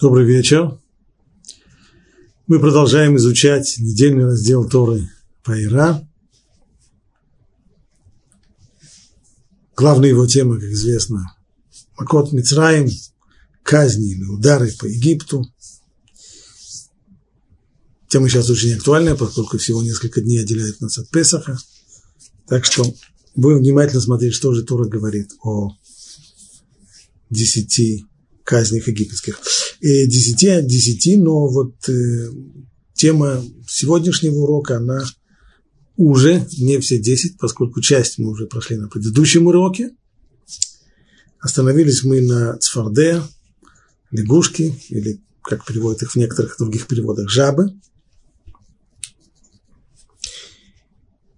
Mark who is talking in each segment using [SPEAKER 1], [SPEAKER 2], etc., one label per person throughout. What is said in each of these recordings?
[SPEAKER 1] Добрый вечер. Мы продолжаем изучать недельный раздел Торы Пайра. Главная его тема, как известно, Макот Мицраим, казни или удары по Египту. Тема сейчас очень актуальная, поскольку всего несколько дней отделяет нас от Песаха. Так что будем внимательно смотреть, что же Тора говорит о десяти казнях египетских. И десяти от десяти, но вот э, тема сегодняшнего урока, она уже не все десять, поскольку часть мы уже прошли на предыдущем уроке. Остановились мы на цфарде, лягушки, или, как переводят их в некоторых других переводах, жабы.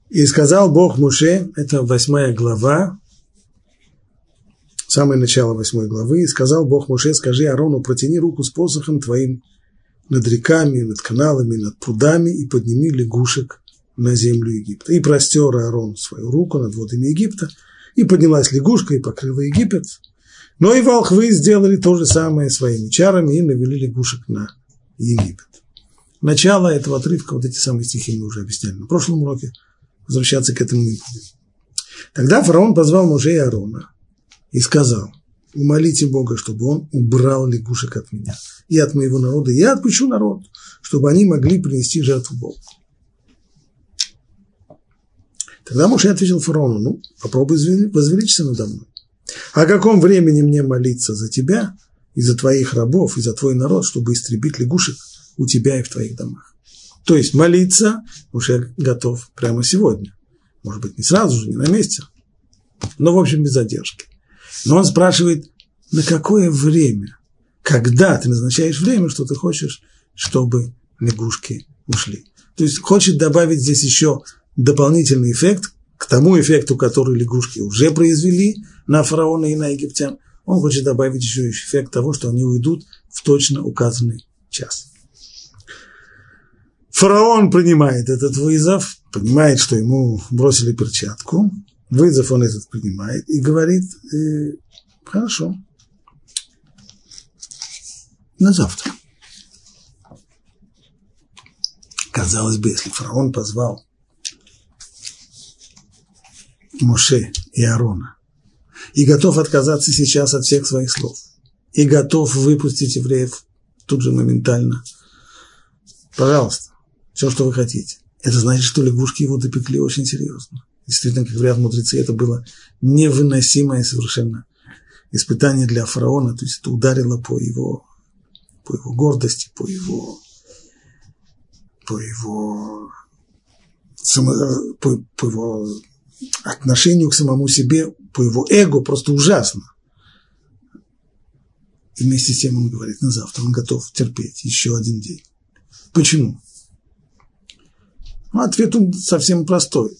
[SPEAKER 1] И сказал Бог Муше, это восьмая глава, самое начало восьмой главы, и сказал Бог Муше, скажи Арону, протяни руку с посохом твоим над реками, над каналами, над прудами и подними лягушек на землю Египта. И простер Аарон свою руку над водами Египта, и поднялась лягушка и покрыла Египет. Но и волхвы сделали то же самое своими чарами и навели лягушек на Египет. Начало этого отрывка, вот эти самые стихи мы уже объясняли на прошлом уроке, возвращаться к этому не будем. Тогда фараон позвал мужей Аарона и сказал, умолите Бога, чтобы он убрал лягушек от меня и от моего народа. Я отпущу народ, чтобы они могли принести жертву Богу. Тогда Муше ответил фараону, ну, попробуй возвеличиться надо мной. О каком времени мне молиться за тебя и за твоих рабов, и за твой народ, чтобы истребить лягушек у тебя и в твоих домах? То есть молиться уже готов прямо сегодня. Может быть, не сразу же, не на месте, но, в общем, без задержки. Но он спрашивает, на какое время, когда ты назначаешь время, что ты хочешь, чтобы лягушки ушли. То есть хочет добавить здесь еще дополнительный эффект к тому эффекту, который лягушки уже произвели на фараона и на египтян. Он хочет добавить еще эффект того, что они уйдут в точно указанный час. Фараон принимает этот вызов, понимает, что ему бросили перчатку, Вызов он этот принимает и говорит, э, хорошо, на завтра. Казалось бы, если фараон позвал Моше и Аарона и готов отказаться сейчас от всех своих слов, и готов выпустить евреев тут же моментально, пожалуйста, все, что вы хотите. Это значит, что лягушки его допекли очень серьезно. Действительно, как говорят мудрецы, это было невыносимое совершенно испытание для фараона, то есть это ударило по его, по его гордости, по его, по его, само, по, по его отношению к самому себе, по его эго, просто ужасно. И вместе с тем он говорит, на завтра он готов терпеть еще один день. Почему? Ну, ответ он совсем простой.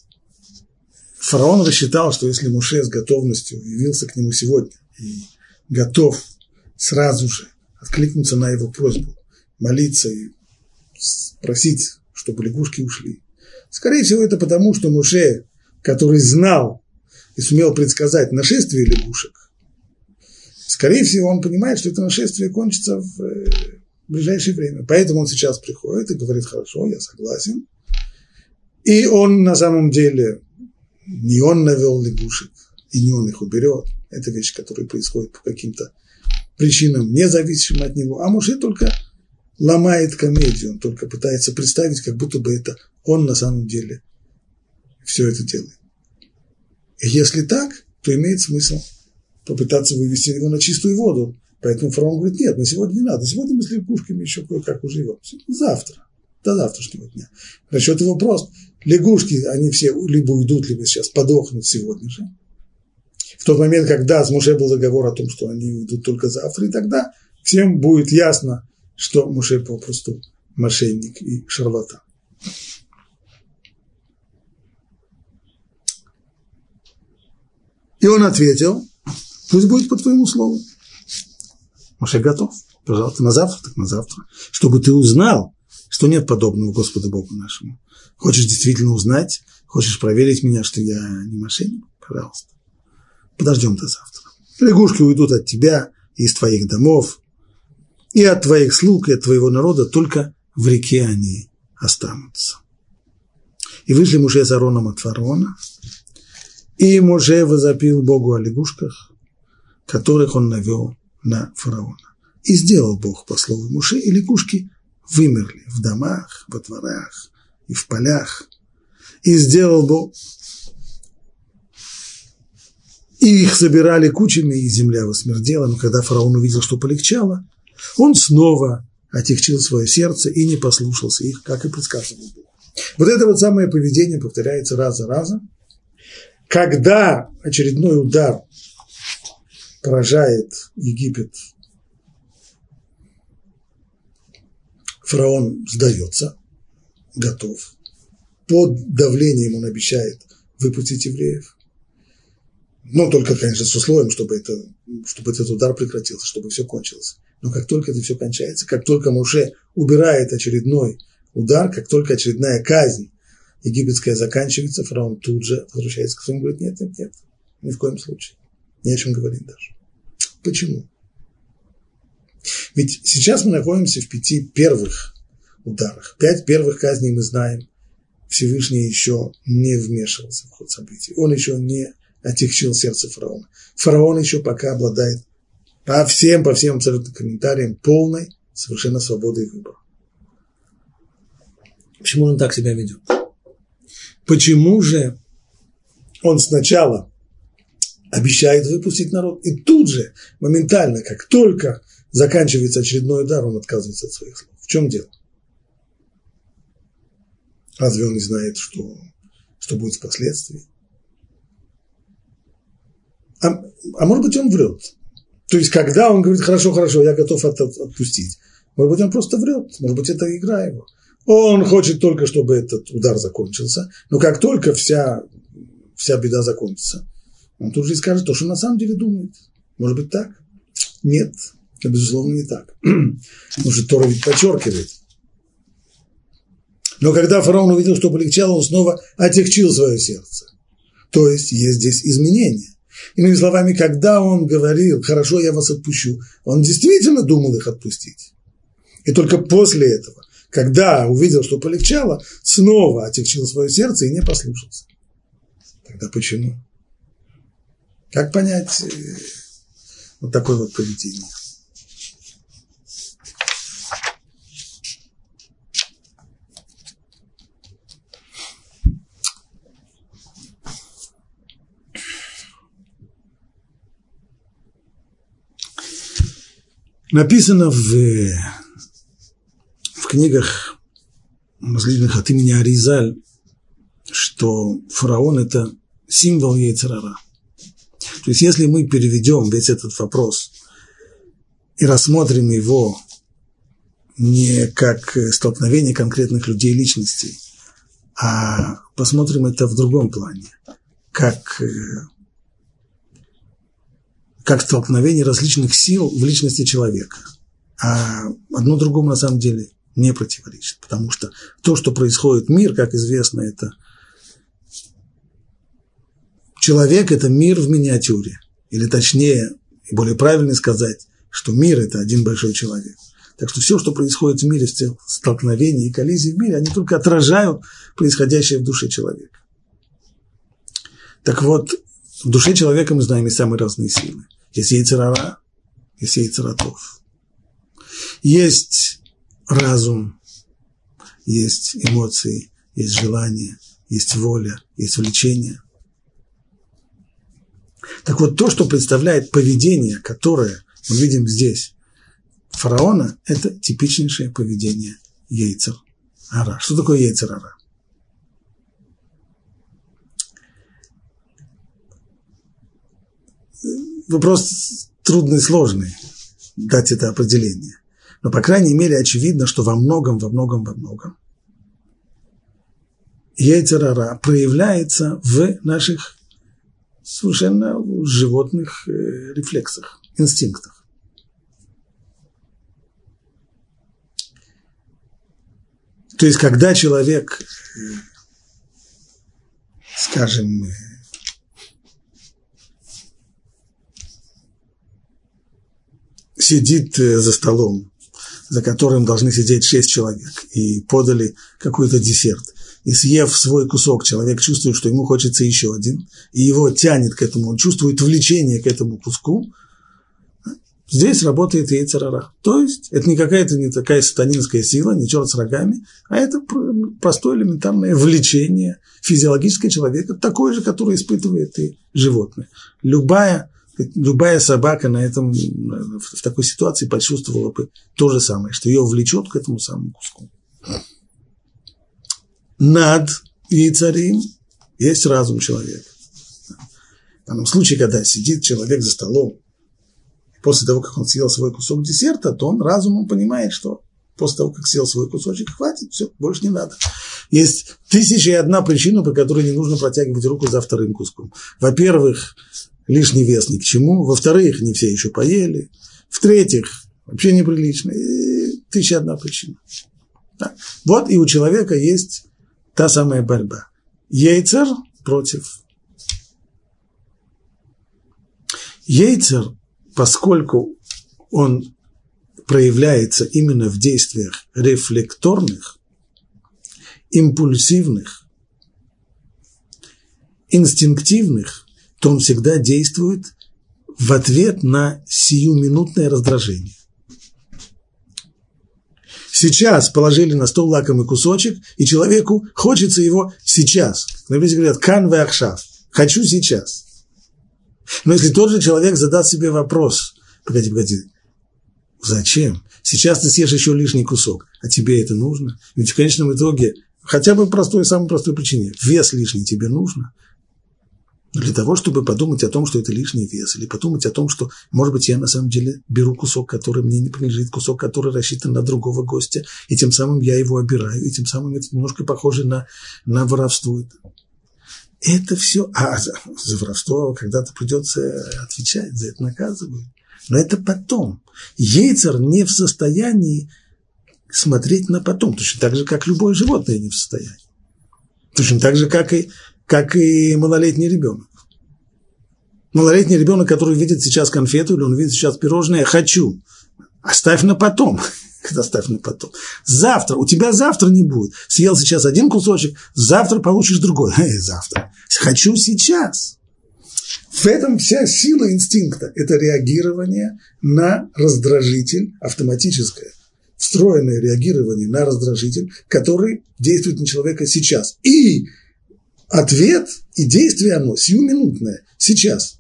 [SPEAKER 1] Фараон рассчитал, что если Муше с готовностью явился к нему сегодня и готов сразу же откликнуться на его просьбу, молиться и просить, чтобы лягушки ушли. Скорее всего, это потому, что Муше, который знал и сумел предсказать нашествие лягушек, скорее всего, он понимает, что это нашествие кончится в э, ближайшее время. Поэтому он сейчас приходит и говорит, хорошо, я согласен. И он на самом деле не он навел лягушек, и не он их уберет. Это вещь, которая происходит по каким-то причинам, не зависящим от него. А Муше только ломает комедию, он только пытается представить, как будто бы это он на самом деле все это делает. И если так, то имеет смысл попытаться вывести его на чистую воду. Поэтому фараон говорит, нет, на сегодня не надо. Сегодня мы с лягушками еще кое-как уживем. Завтра, до завтрашнего дня. Расчет его прост лягушки, они все либо уйдут, либо сейчас подохнут сегодня же. В тот момент, когда с Муше был договор о том, что они уйдут только завтра, и тогда всем будет ясно, что Муше попросту мошенник и шарлатан. И он ответил, пусть будет по твоему слову. Муше готов. Пожалуйста, на завтра, так на завтра. Чтобы ты узнал, что нет подобного Господу Богу нашему. Хочешь действительно узнать? Хочешь проверить меня, что я не мошенник? Пожалуйста. Подождем до завтра. Лягушки уйдут от тебя из твоих домов. и от твоих слуг, и от твоего народа только в реке они останутся. И вышли мужи с Ароном от фараона, и Муже возопил Богу о лягушках, которых он навел на фараона. И сделал Бог по слову Муше, и лягушки вымерли в домах, во дворах и в полях. И сделал Бог, и их собирали кучами, и земля восмердела. Но когда фараон увидел, что полегчало, он снова отягчил свое сердце и не послушался их, как и предсказывал Бог. Вот это вот самое поведение повторяется раз за разом. Когда очередной удар поражает Египет, фараон сдается, готов. Под давлением он обещает выпустить евреев. Но только, конечно, с условием, чтобы, это, чтобы этот удар прекратился, чтобы все кончилось. Но как только это все кончается, как только Муше убирает очередной удар, как только очередная казнь египетская заканчивается, фараон тут же возвращается к своему и говорит, нет, нет, нет, ни в коем случае. Не о чем говорить даже. Почему? Ведь сейчас мы находимся в пяти первых ударах. Пять первых казней мы знаем. Всевышний еще не вмешивался в ход событий. Он еще не отягчил сердце фараона. Фараон еще пока обладает по всем, по всем абсолютно комментариям полной совершенно свободой выбора. Почему он так себя ведет? Почему же он сначала обещает выпустить народ, и тут же, моментально, как только заканчивается очередной удар, он отказывается от своих слов. В чем дело? Разве он не знает, что, что будет впоследствии? А, а может быть, он врет. То есть, когда он говорит, хорошо, хорошо, я готов от, от, отпустить, может быть, он просто врет, может быть, это игра его. Он хочет только, чтобы этот удар закончился, но как только вся, вся беда закончится, он тут же и скажет то, что на самом деле думает. Может быть так? Нет, это безусловно не так. Потому что Тора ведь подчеркивает. Но когда фараон увидел, что полегчало, он снова отягчил свое сердце. То есть есть здесь изменения. Иными словами, когда он говорил, хорошо, я вас отпущу, он действительно думал их отпустить. И только после этого, когда увидел, что полегчало, снова отягчил свое сердце и не послушался. Тогда почему? Как понять э, вот такое вот поведение? Написано в, в книгах различных от имени Аризаль, что фараон – это символ яйцерара. То есть, если мы переведем весь этот вопрос и рассмотрим его не как столкновение конкретных людей и личностей, а посмотрим это в другом плане, как э, как столкновение различных сил в личности человека. А одно другому на самом деле не противоречит, потому что то, что происходит мир, как известно, это человек – это мир в миниатюре, или точнее, и более правильно сказать, что мир – это один большой человек. Так что все, что происходит в мире, все столкновения и коллизии в мире, они только отражают происходящее в душе человека. Так вот, в душе человека мы знаем и самые разные силы. Есть яйцерара, есть яйцератов. Есть разум, есть эмоции, есть желание, есть воля, есть влечение. Так вот, то, что представляет поведение, которое мы видим здесь, фараона, это типичнейшее поведение яйцер-ара. Что такое яйцер-ара? Вопрос трудный, сложный, дать это определение. Но, по крайней мере, очевидно, что во многом, во многом, во многом яйцерара проявляется в наших совершенно животных э, рефлексах, инстинктах. То есть, когда человек, э, скажем, сидит э, за столом за которым должны сидеть шесть человек, и подали какой-то десерт, и съев свой кусок, человек чувствует, что ему хочется еще один, и его тянет к этому, он чувствует влечение к этому куску, здесь работает яйцерара. То есть это не какая-то не такая сатанинская сила, не черт с рогами, а это простое элементарное влечение физиологическое человека, такое же, которое испытывает и животное. Любая любая собака на этом, в такой ситуации почувствовала бы то же самое, что ее влечет к этому самому куску. Над яйцарим есть разум человека. В данном случае, когда сидит человек за столом, после того, как он съел свой кусок десерта, то он разумом понимает, что после того, как съел свой кусочек, хватит, все, больше не надо. Есть тысяча и одна причина, по которой не нужно протягивать руку за вторым куском. Во-первых, лишний вес ни к чему. Во-вторых, не все еще поели. В-третьих, вообще неприлично. И тысяча одна причина. Да. Вот и у человека есть та самая борьба. Ейцер против. Ейцер, поскольку он проявляется именно в действиях рефлекторных, импульсивных, инстинктивных, то он всегда действует в ответ на сиюминутное раздражение. Сейчас положили на стол лакомый кусочек, и человеку хочется его сейчас. На говорят «кан ахшав» – «хочу сейчас». Но если тот же человек задаст себе вопрос, погоди, погоди, зачем? Сейчас ты съешь еще лишний кусок, а тебе это нужно? Ведь в конечном итоге, хотя бы простой, самой простой причине, вес лишний тебе нужно – для того, чтобы подумать о том, что это лишний вес, или подумать о том, что, может быть, я на самом деле беру кусок, который мне не принадлежит, кусок, который рассчитан на другого гостя, и тем самым я его обираю, и тем самым это немножко похоже на, на воровство. Это все, а за, за воровство когда-то придется отвечать, за это наказывают. Но это потом. Ейцер не в состоянии смотреть на потом, точно так же, как любое животное не в состоянии. Точно так же, как и как и малолетний ребенок. Малолетний ребенок, который видит сейчас конфету или он видит сейчас пирожное, хочу. Оставь на потом. Оставь на потом. Завтра, у тебя завтра не будет. Съел сейчас один кусочек, завтра получишь другой. Завтра. Хочу сейчас. В этом вся сила инстинкта – это реагирование на раздражитель автоматическое, встроенное реагирование на раздражитель, который действует на человека сейчас. И ответ и действие оно сиюминутное, сейчас.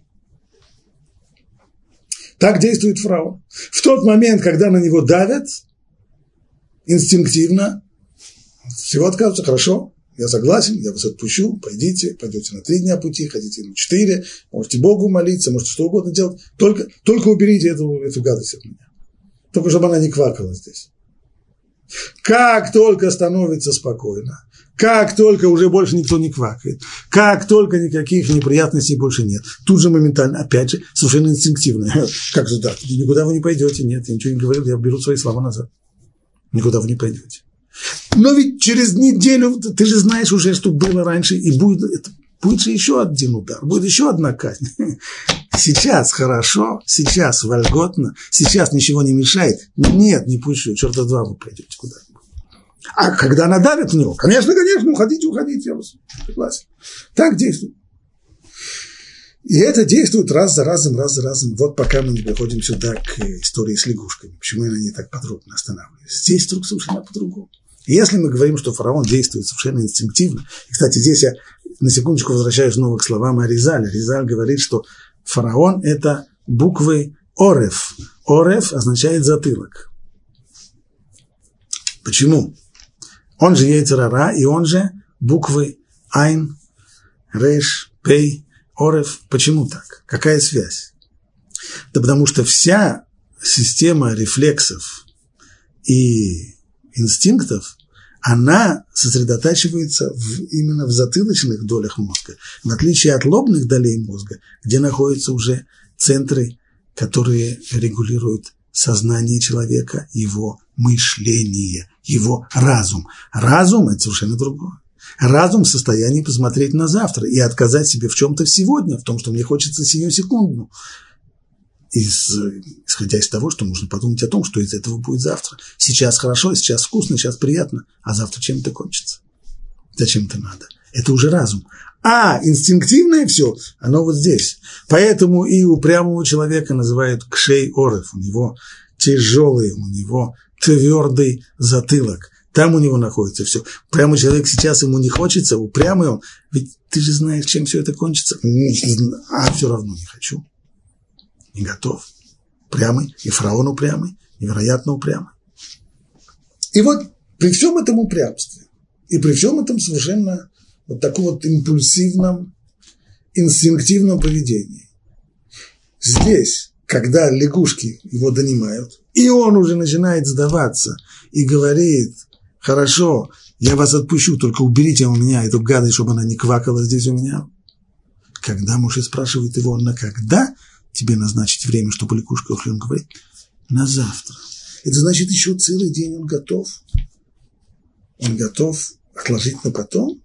[SPEAKER 1] Так действует фараон. В тот момент, когда на него давят, инстинктивно, всего отказываются, хорошо, я согласен, я вас отпущу, пойдите, пойдете на три дня пути, хотите на четыре, можете Богу молиться, можете что угодно делать, только, только уберите эту, эту гадость от меня. Только чтобы она не квакала здесь. Как только становится спокойно, как только уже больше никто не квакает, как только никаких неприятностей больше нет, тут же моментально, опять же, совершенно инстинктивно. Как же так? Никуда вы не пойдете. Нет, я ничего не говорил, я беру свои слова назад. Никуда вы не пойдете. Но ведь через неделю, ты же знаешь уже, что было раньше, и будет, это, будет же еще один удар, будет еще одна казнь. Сейчас хорошо, сейчас вольготно, сейчас ничего не мешает. Нет, не пущу, черта два вы пойдете куда а когда она давит в него, конечно, конечно, уходите, уходите, я вас согласен. Так действует. И это действует раз за разом, раз за разом. Вот пока мы не приходим сюда к истории с лягушками. Почему я на ней так подробно останавливаюсь? Здесь вдруг совершенно по-другому. Если мы говорим, что фараон действует совершенно инстинктивно, и, кстати, здесь я на секундочку возвращаюсь снова к словам Аризаля. Аризаль говорит, что фараон – это буквы Ореф. Ореф означает затылок. Почему? Он же Ейцерара, и он же буквы Айн, Реш, Пей, Орев. Почему так? Какая связь? Да потому что вся система рефлексов и инстинктов, она сосредотачивается в, именно в затылочных долях мозга, в отличие от лобных долей мозга, где находятся уже центры, которые регулируют сознание человека, его мышление, его разум. Разум – это совершенно другое. Разум в состоянии посмотреть на завтра и отказать себе в чем-то сегодня, в том, что мне хочется сию секунду. из, исходя из того, что нужно подумать о том, что из этого будет завтра. Сейчас хорошо, сейчас вкусно, сейчас приятно, а завтра чем это кончится. Зачем это надо? Это уже разум. А инстинктивное все, оно вот здесь. Поэтому и упрямого человека называют кшей орев. У него тяжелый, у него твердый затылок. Там у него находится все. Прямо человек сейчас ему не хочется, упрямый он. Ведь ты же знаешь, чем все это кончится. А все равно не хочу. Не готов. Упрямый. И фараон упрямый. Невероятно упрямый. И вот при всем этом упрямстве, и при всем этом совершенно вот таком вот импульсивном, инстинктивном поведении, здесь, когда лягушки его донимают, и он уже начинает сдаваться и говорит, хорошо, я вас отпущу, только уберите у меня эту гадость, чтобы она не квакала здесь у меня. Когда Муж спрашивает его, на когда тебе назначить время, чтобы лягушка ушли, он говорит, на завтра. Это значит, еще целый день он готов. Он готов отложить на потом.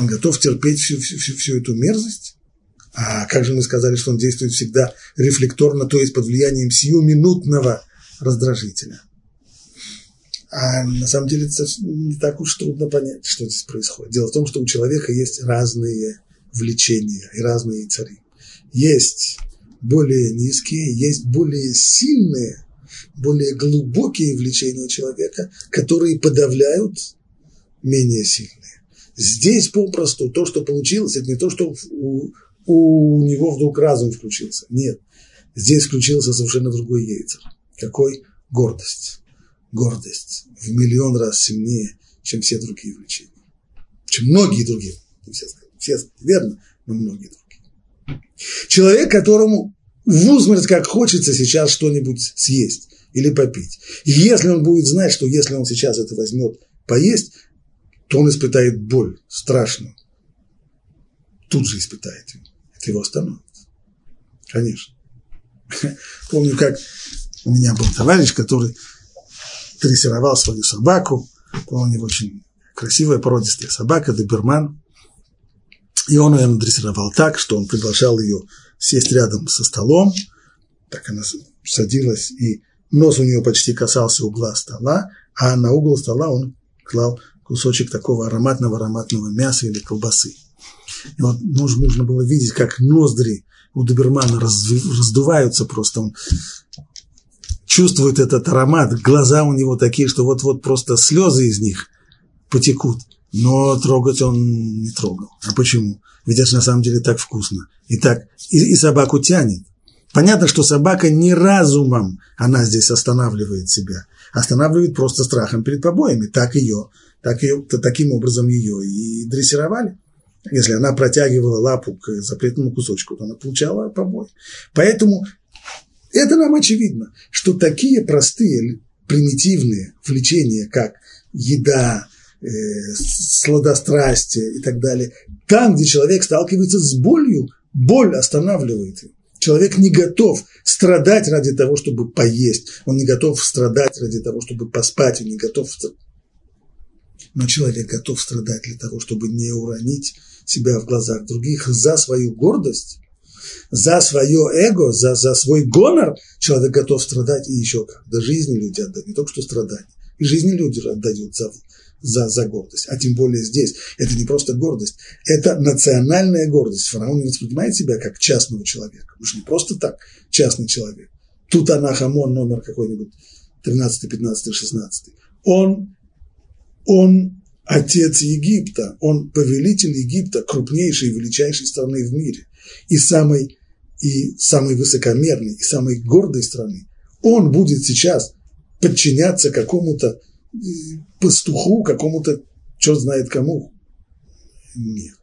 [SPEAKER 1] Он готов терпеть всю, всю, всю, всю эту мерзость. А как же мы сказали, что он действует всегда рефлекторно, то есть под влиянием сиюминутного раздражителя. А на самом деле это не так уж трудно понять, что здесь происходит. Дело в том, что у человека есть разные влечения и разные цари. Есть более низкие, есть более сильные, более глубокие влечения человека, которые подавляют менее сильные. Здесь попросту то, что получилось, это не то, что у, у него вдруг разум включился. Нет. Здесь включился совершенно другой яйцер. Какой? Гордость. Гордость в миллион раз сильнее, чем все другие влечения. Чем многие другие. Все, все верно, но многие другие. Человек, которому в усмерть как хочется сейчас что-нибудь съесть или попить. И если он будет знать, что если он сейчас это возьмет поесть, то он испытает боль страшную. Тут же испытает ее. Это его остановит. Конечно. Помню, как у меня был товарищ, который дрессировал свою собаку. У него очень красивая породистая собака, доберман. И он ее надрессировал так, что он приглашал ее сесть рядом со столом. Так она садилась, и нос у нее почти касался угла стола, а на угол стола он клал кусочек такого ароматного-ароматного мяса или колбасы. И вот нужно было видеть, как ноздри у добермана раздуваются просто. Он чувствует этот аромат, глаза у него такие, что вот-вот просто слезы из них потекут. Но трогать он не трогал. А почему? Ведь это на самом деле так вкусно. И так, и, и собаку тянет. Понятно, что собака не разумом, она здесь останавливает себя. Останавливает просто страхом перед побоями. Так ее, так ее, таким образом ее и дрессировали. Если она протягивала лапу к запретному кусочку, то она получала побой. Поэтому это нам очевидно, что такие простые, примитивные влечения, как еда, э, сладострастие и так далее, там, где человек сталкивается с болью, боль останавливает его. Человек не готов страдать ради того, чтобы поесть. Он не готов страдать ради того, чтобы поспать. Он не готов... Но человек готов страдать для того, чтобы не уронить себя в глазах других за свою гордость за свое эго, за, за свой гонор человек готов страдать и еще как. Да жизни люди отдают, не только что страдания. И жизни люди отдают за, за, за гордость. А тем более здесь. Это не просто гордость, это национальная гордость. Фараон не воспринимает себя как частного человека. Уж не просто так частный человек. Тут она Хамон номер какой-нибудь 13, 15, 16. Он, он отец Египта, он повелитель Египта, крупнейшей и величайшей страны в мире и самой, и самой высокомерной, и самой гордой страны, он будет сейчас подчиняться какому-то э, пастуху, какому-то, черт знает кому. Нет.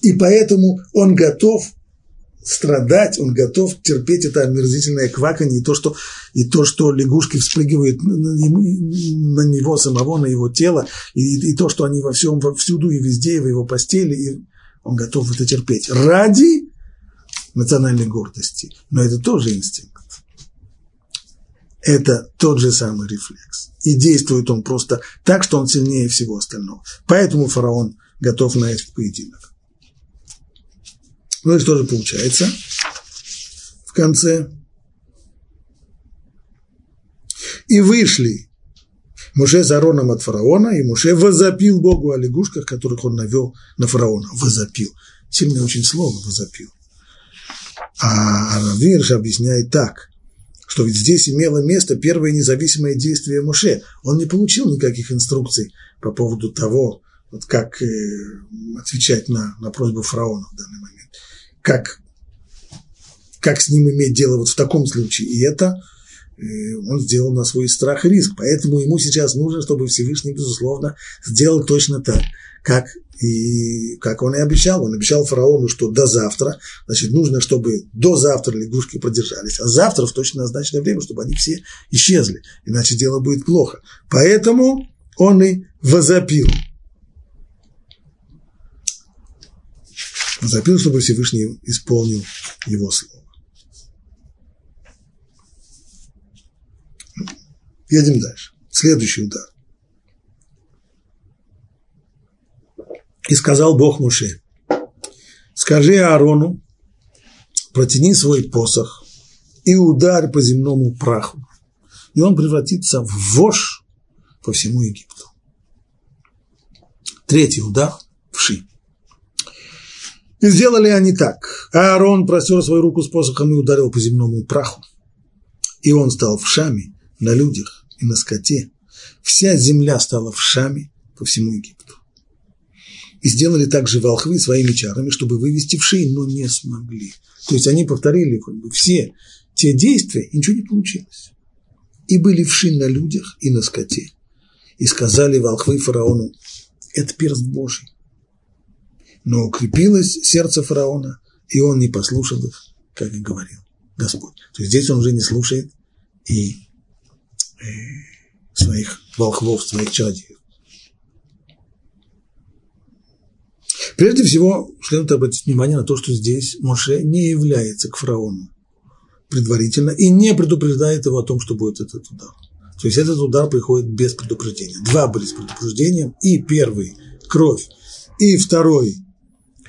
[SPEAKER 1] И поэтому он готов страдать, он готов терпеть это омерзительное кваканье, и то, что, и то, что лягушки вспрыгивают на, него самого, на его тело, и, и то, что они во всем, всюду и везде, и в его постели, и он готов это терпеть ради национальной гордости. Но это тоже инстинкт. Это тот же самый рефлекс. И действует он просто так, что он сильнее всего остального. Поэтому фараон готов на этот поединок. Ну и что же получается? в конце. И вышли Муше с Ароном от фараона, и Муше возопил Богу о лягушках, которых он навел на фараона. Возопил. Сильное очень слово «возопил». А Равирш объясняет так, что ведь здесь имело место первое независимое действие Муше. Он не получил никаких инструкций по поводу того, вот как э, отвечать на, на просьбу фараона в данный момент, как, как с ним иметь дело вот в таком случае. И это э, он сделал на свой страх и риск. Поэтому ему сейчас нужно, чтобы Всевышний, безусловно, сделал точно так, как и как он и обещал, он обещал фараону, что до завтра, значит, нужно, чтобы до завтра лягушки продержались, а завтра в точно назначенное время, чтобы они все исчезли, иначе дело будет плохо. Поэтому он и возопил. Возопил, чтобы Всевышний исполнил его слово. Едем дальше. Следующий удар. И сказал Бог Муше, скажи Аарону, протяни свой посох и ударь по земному праху, и он превратится в вож по всему Египту. Третий удар – вши. И сделали они так. Аарон простер свою руку с посохом и ударил по земному праху. И он стал вшами на людях и на скоте. Вся земля стала вшами по всему Египту. И сделали также волхвы своими чарами, чтобы вывести в шеи, но не смогли. То есть они повторили как бы, все те действия, и ничего не получилось. И были вши на людях и на скоте. И сказали волхвы фараону, это перст Божий. Но укрепилось сердце фараона, и он не послушал их, как и говорил Господь. То есть здесь он уже не слушает и э, своих волхвов, своих чародеев. Прежде всего, следует обратить внимание на то, что здесь Моше не является к фараону предварительно и не предупреждает его о том, что будет этот удар. То есть этот удар приходит без предупреждения. Два были с предупреждением, и первый – кровь, и второй –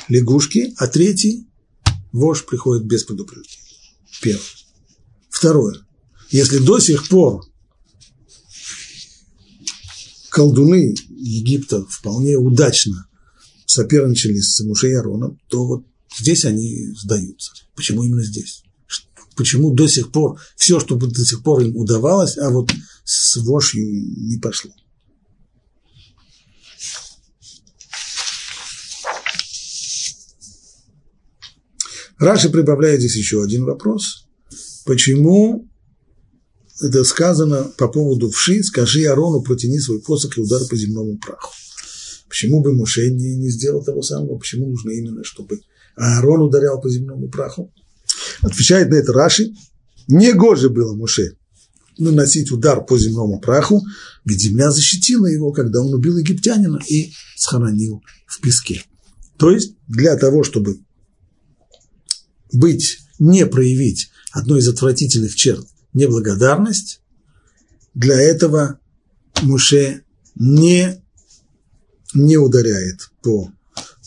[SPEAKER 1] лягушки, а третий – вож приходит без предупреждения. Первый. Второе. Если до сих пор колдуны Египта вполне удачно соперничали с Муше и Ароном, то вот здесь они сдаются. Почему именно здесь? Почему до сих пор, все, что до сих пор им удавалось, а вот с вошью не пошло? Раши прибавляет здесь еще один вопрос. Почему это сказано по поводу вши, скажи Арону, протяни свой посох и удар по земному праху. Почему бы Муше не, не сделал того самого? Почему нужно именно, чтобы Аарон ударял по земному праху? Отвечает на это Раши. Не гоже было Муше наносить удар по земному праху, ведь земля защитила его, когда он убил египтянина и схоронил в песке. То есть для того, чтобы быть, не проявить одной из отвратительных черт неблагодарность, для этого Муше не не ударяет по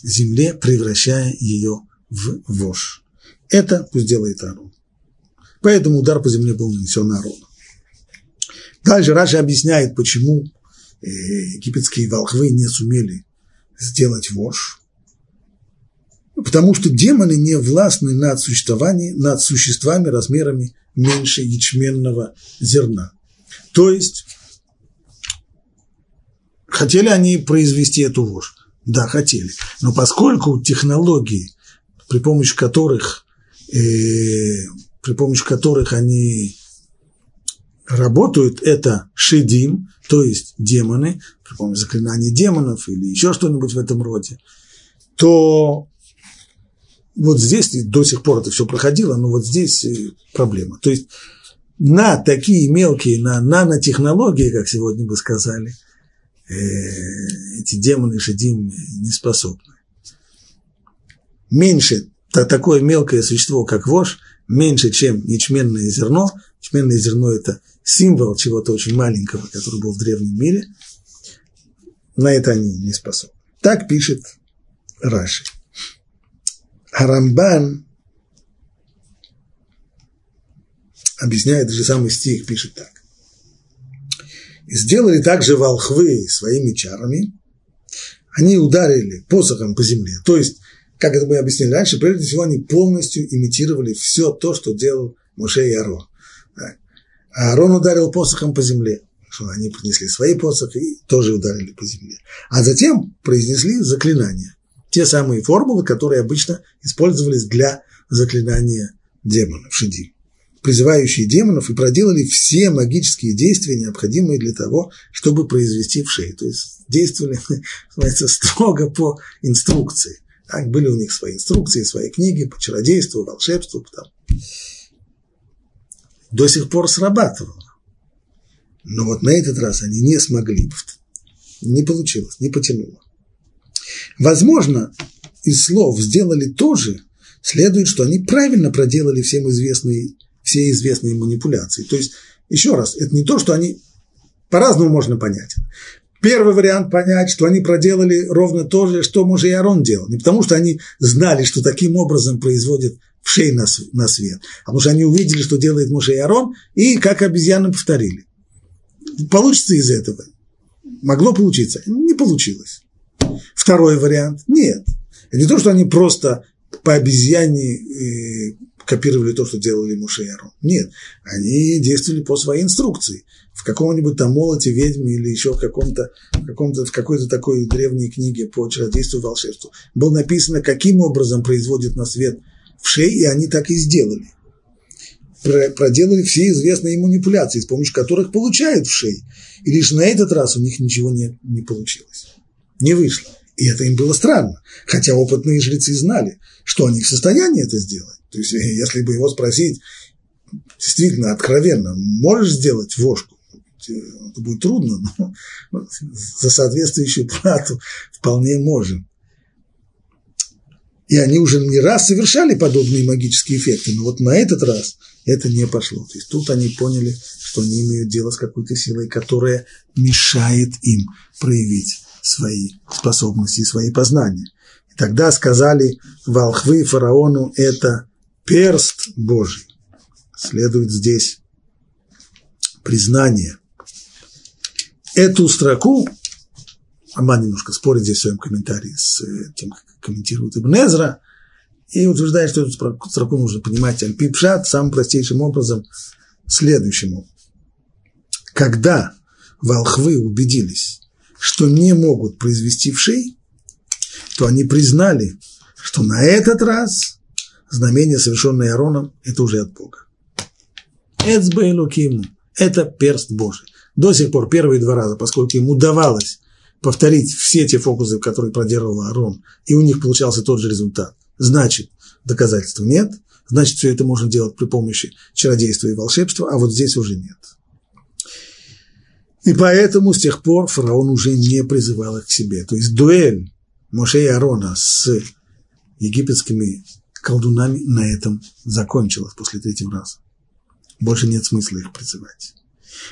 [SPEAKER 1] земле, превращая ее в вож. Это пусть делает Аарон. Поэтому удар по земле был нанесен Аарону. Дальше Раша объясняет, почему э, египетские волхвы не сумели сделать вож. Потому что демоны не властны над, существованием, над существами размерами меньше ячменного зерна. То есть Хотели они произвести эту ложь? Да, хотели. Но поскольку технологии, при помощи которых, э, при помощи которых они работают, это шедим, то есть демоны, при помощи заклинаний демонов или еще что-нибудь в этом роде, то вот здесь до сих пор это все проходило, но вот здесь проблема. То есть на такие мелкие, на нанотехнологии, как сегодня бы сказали – Э, эти демоны Шедим не способны. Меньше, то такое мелкое существо, как вож, меньше, чем ячменное зерно. Ячменное зерно – это символ чего-то очень маленького, который был в древнем мире. На это они не способны. Так пишет Раши. Арамбан объясняет же самый стих, пишет так. И сделали также волхвы своими чарами, они ударили посохом по земле. То есть, как это мы объяснили раньше, прежде всего они полностью имитировали все то, что делал Моше и Арон. А Аарон ударил посохом по земле, что они принесли свои посохи и тоже ударили по земле. А затем произнесли заклинания. Те самые формулы, которые обычно использовались для заклинания демонов, шиди, призывающие демонов, и проделали все магические действия, необходимые для того, чтобы произвести в шее. То есть действовали, называется, строго по инструкции. Так, были у них свои инструкции, свои книги по чародейству, волшебству. Там. До сих пор срабатывало. Но вот на этот раз они не смогли. Не получилось, не потянуло. Возможно, из слов сделали то же, следует, что они правильно проделали всем известные, все известные манипуляции. То есть, еще раз, это не то, что они по-разному можно понять. Первый вариант понять, что они проделали ровно то же, что Муж и Арон делал. Не потому, что они знали, что таким образом производят в шей на, на свет, а потому что они увидели, что делает Муж и Арон, и как обезьяны повторили. Получится из этого? Могло получиться? Не получилось. Второй вариант – нет. Это не то, что они просто по обезьяне э, копировали то, что делали Муше. Нет, они действовали по своей инструкции. В каком-нибудь там молоте ведьмы или еще в каком-то, в, каком-то, в какой-то такой древней книге по чародейству и волшебству было написано, каким образом производит на свет в шее, и они так и сделали. Проделали все известные манипуляции, с помощью которых получают в шее. И лишь на этот раз у них ничего не, не получилось. Не вышло. И это им было странно, хотя опытные жрецы знали, что они в состоянии это сделать. То есть, если бы его спросить, действительно, откровенно, можешь сделать вошку? Это будет трудно, но за соответствующую плату вполне можем. И они уже не раз совершали подобные магические эффекты, но вот на этот раз это не пошло. То есть тут они поняли, что они имеют дело с какой-то силой, которая мешает им проявить свои способности и свои познания. И тогда сказали волхвы фараону, это перст Божий. Следует здесь признание. Эту строку, Аман немножко спорит здесь в своем комментарии с э, тем, как комментирует Ибн и утверждает, что эту строку нужно понимать альпипшат самым простейшим образом следующему. Когда волхвы убедились, что не могут произвести в шей, то они признали, что на этот раз знамение, совершенное Аароном, это уже от Бога. Эцбейлукиму – это перст Божий. До сих пор первые два раза, поскольку ему удавалось повторить все те фокусы, которые проделал Аарон, и у них получался тот же результат, значит, доказательств нет, значит, все это можно делать при помощи чародейства и волшебства, а вот здесь уже нет. И поэтому с тех пор фараон уже не призывал их к себе. То есть дуэль Моше и Аарона с египетскими колдунами на этом закончилась после третьего раза. Больше нет смысла их призывать.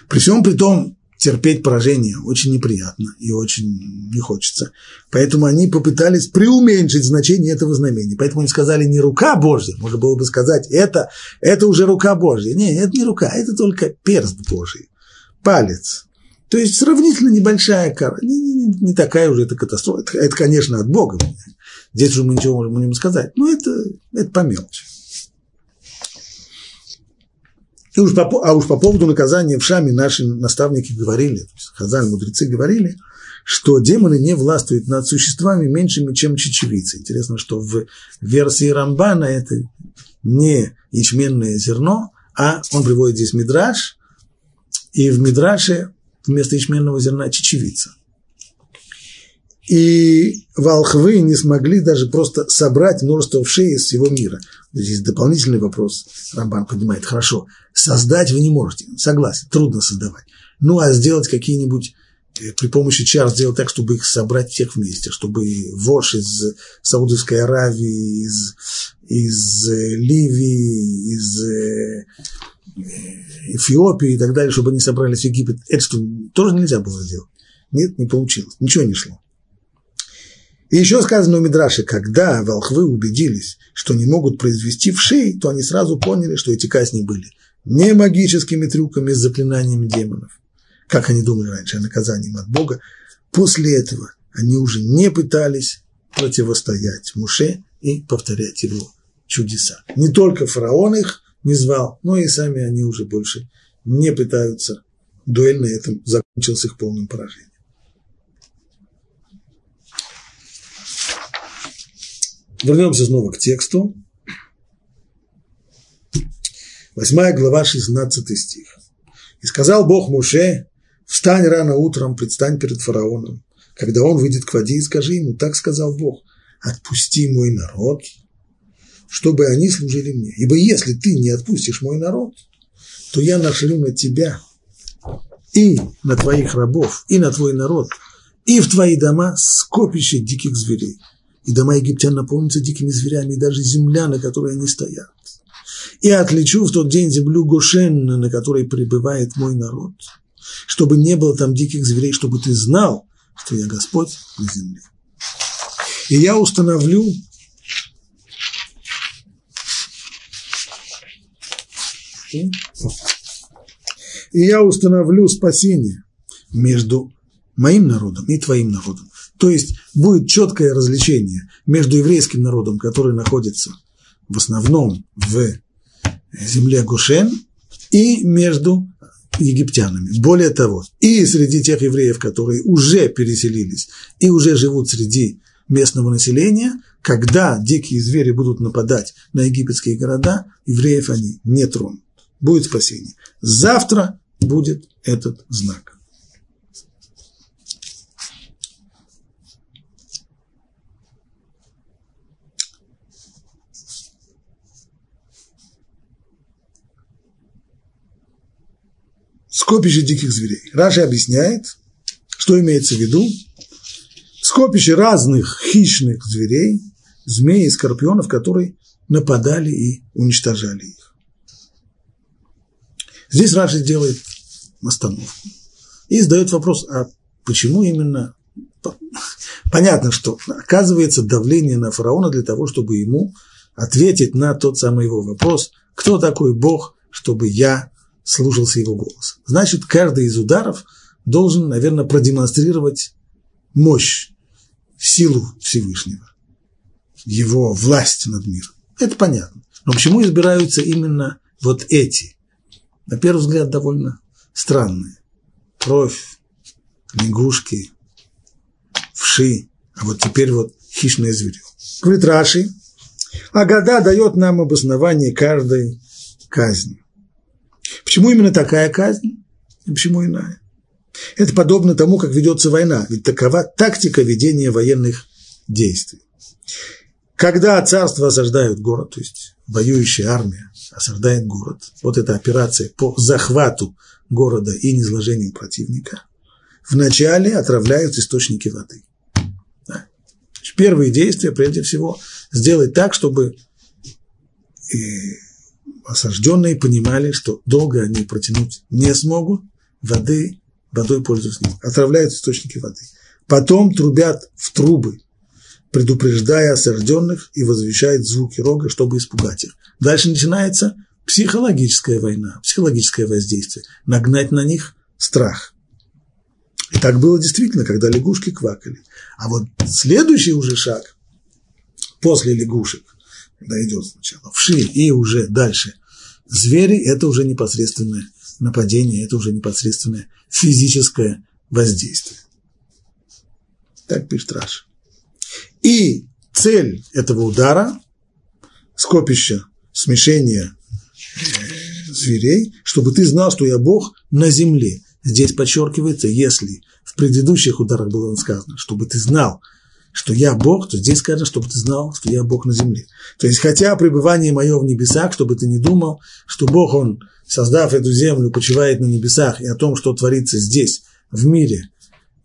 [SPEAKER 1] При всем при том, терпеть поражение очень неприятно и очень не хочется. Поэтому они попытались преуменьшить значение этого знамения. Поэтому они сказали не рука Божья, можно было бы сказать, это, это уже рука Божья. Не, это не рука, это только перст Божий, палец. То есть сравнительно небольшая кара, не, не, не такая уже это катастрофа. Это, это, конечно, от Бога. Здесь уже мы ничего можем не сказать, но это, это по мелочи. И уж по, а уж по поводу наказания в Шаме наши наставники говорили, хазаль, мудрецы говорили, что демоны не властвуют над существами меньшими, чем чечевицы. Интересно, что в версии Рамбана это не ячменное зерно, а он приводит здесь мидраж, и в мидраше вместо ячменного зерна чечевица. И волхвы не смогли даже просто собрать множество вшей из всего мира. Здесь дополнительный вопрос Рамбан поднимает. Хорошо, создать вы не можете, согласен, трудно создавать. Ну, а сделать какие-нибудь э, при помощи чар сделать так, чтобы их собрать всех вместе, чтобы вож из Саудовской Аравии, из, из э, Ливии, из э, Эфиопии и так далее, чтобы они собрались в Египет. Это что, тоже нельзя было сделать? Нет, не получилось, ничего не шло. И еще сказано у Мидраши, когда волхвы убедились, что не могут произвести в шей, то они сразу поняли, что эти казни были не магическими трюками с заклинаниями демонов, как они думали раньше, а наказанием от Бога. После этого они уже не пытались противостоять Муше и повторять его чудеса. Не только фараон их не звал, но и сами они уже больше не пытаются. Дуэль на этом закончился их полным поражением. Вернемся снова к тексту. Восьмая глава, 16 стих. «И сказал Бог Муше, встань рано утром, предстань перед фараоном. Когда он выйдет к воде, и скажи ему, так сказал Бог, отпусти мой народ, чтобы они служили мне. Ибо если ты не отпустишь мой народ, то я нашлю на тебя и на твоих рабов, и на твой народ, и в твои дома скопище диких зверей. И дома египтян наполнятся дикими зверями, и даже земля, на которой они стоят. И отличу в тот день землю Гошен, на которой пребывает мой народ, чтобы не было там диких зверей, чтобы ты знал, что я Господь на земле. И я установлю и я установлю спасение между моим народом и твоим народом. То есть будет четкое развлечение между еврейским народом, который находится в основном в земле Гошен, и между египтянами. Более того, и среди тех евреев, которые уже переселились и уже живут среди местного населения, когда дикие звери будут нападать на египетские города, евреев они не тронут. Будет спасение. Завтра будет этот знак. скопище диких зверей. Раши объясняет, что имеется в виду. Скопище разных хищных зверей, змей и скорпионов, которые нападали и уничтожали их. Здесь Раши делает остановку и задает вопрос, а почему именно... Понятно, что оказывается давление на фараона для того, чтобы ему ответить на тот самый его вопрос, кто такой Бог, чтобы я слушался его голос. Значит, каждый из ударов должен, наверное, продемонстрировать мощь, силу Всевышнего, его власть над миром. Это понятно. Но почему избираются именно вот эти? На первый взгляд, довольно странные. Кровь, лягушки, вши, а вот теперь вот хищное зверье. Говорит Раши, а года дает нам обоснование каждой казни. Почему именно такая казнь? И почему иная? Это подобно тому, как ведется война, ведь такова тактика ведения военных действий. Когда царство осаждают город, то есть воюющая армия осаждает город, вот эта операция по захвату города и низложению противника, вначале отравляют источники воды. Первые действия, прежде всего, сделать так, чтобы э, осажденные понимали, что долго они протянуть не смогут, воды, водой могут. Отравляют источники воды. Потом трубят в трубы, предупреждая осажденных и возвещают звуки рога, чтобы испугать их. Дальше начинается психологическая война, психологическое воздействие, нагнать на них страх. И так было действительно, когда лягушки квакали. А вот следующий уже шаг после лягушек когда идет сначала вши и уже дальше звери, это уже непосредственное нападение, это уже непосредственное физическое воздействие. Так пишет Раш. И цель этого удара, скопища, смешения э, зверей, чтобы ты знал, что я Бог на земле. Здесь подчеркивается, если в предыдущих ударах было сказано, чтобы ты знал, что я Бог, то здесь сказано, чтобы ты знал, что я Бог на земле. То есть, хотя пребывание мое в небесах, чтобы ты не думал, что Бог, Он, создав эту землю, почивает на небесах, и о том, что творится здесь, в мире,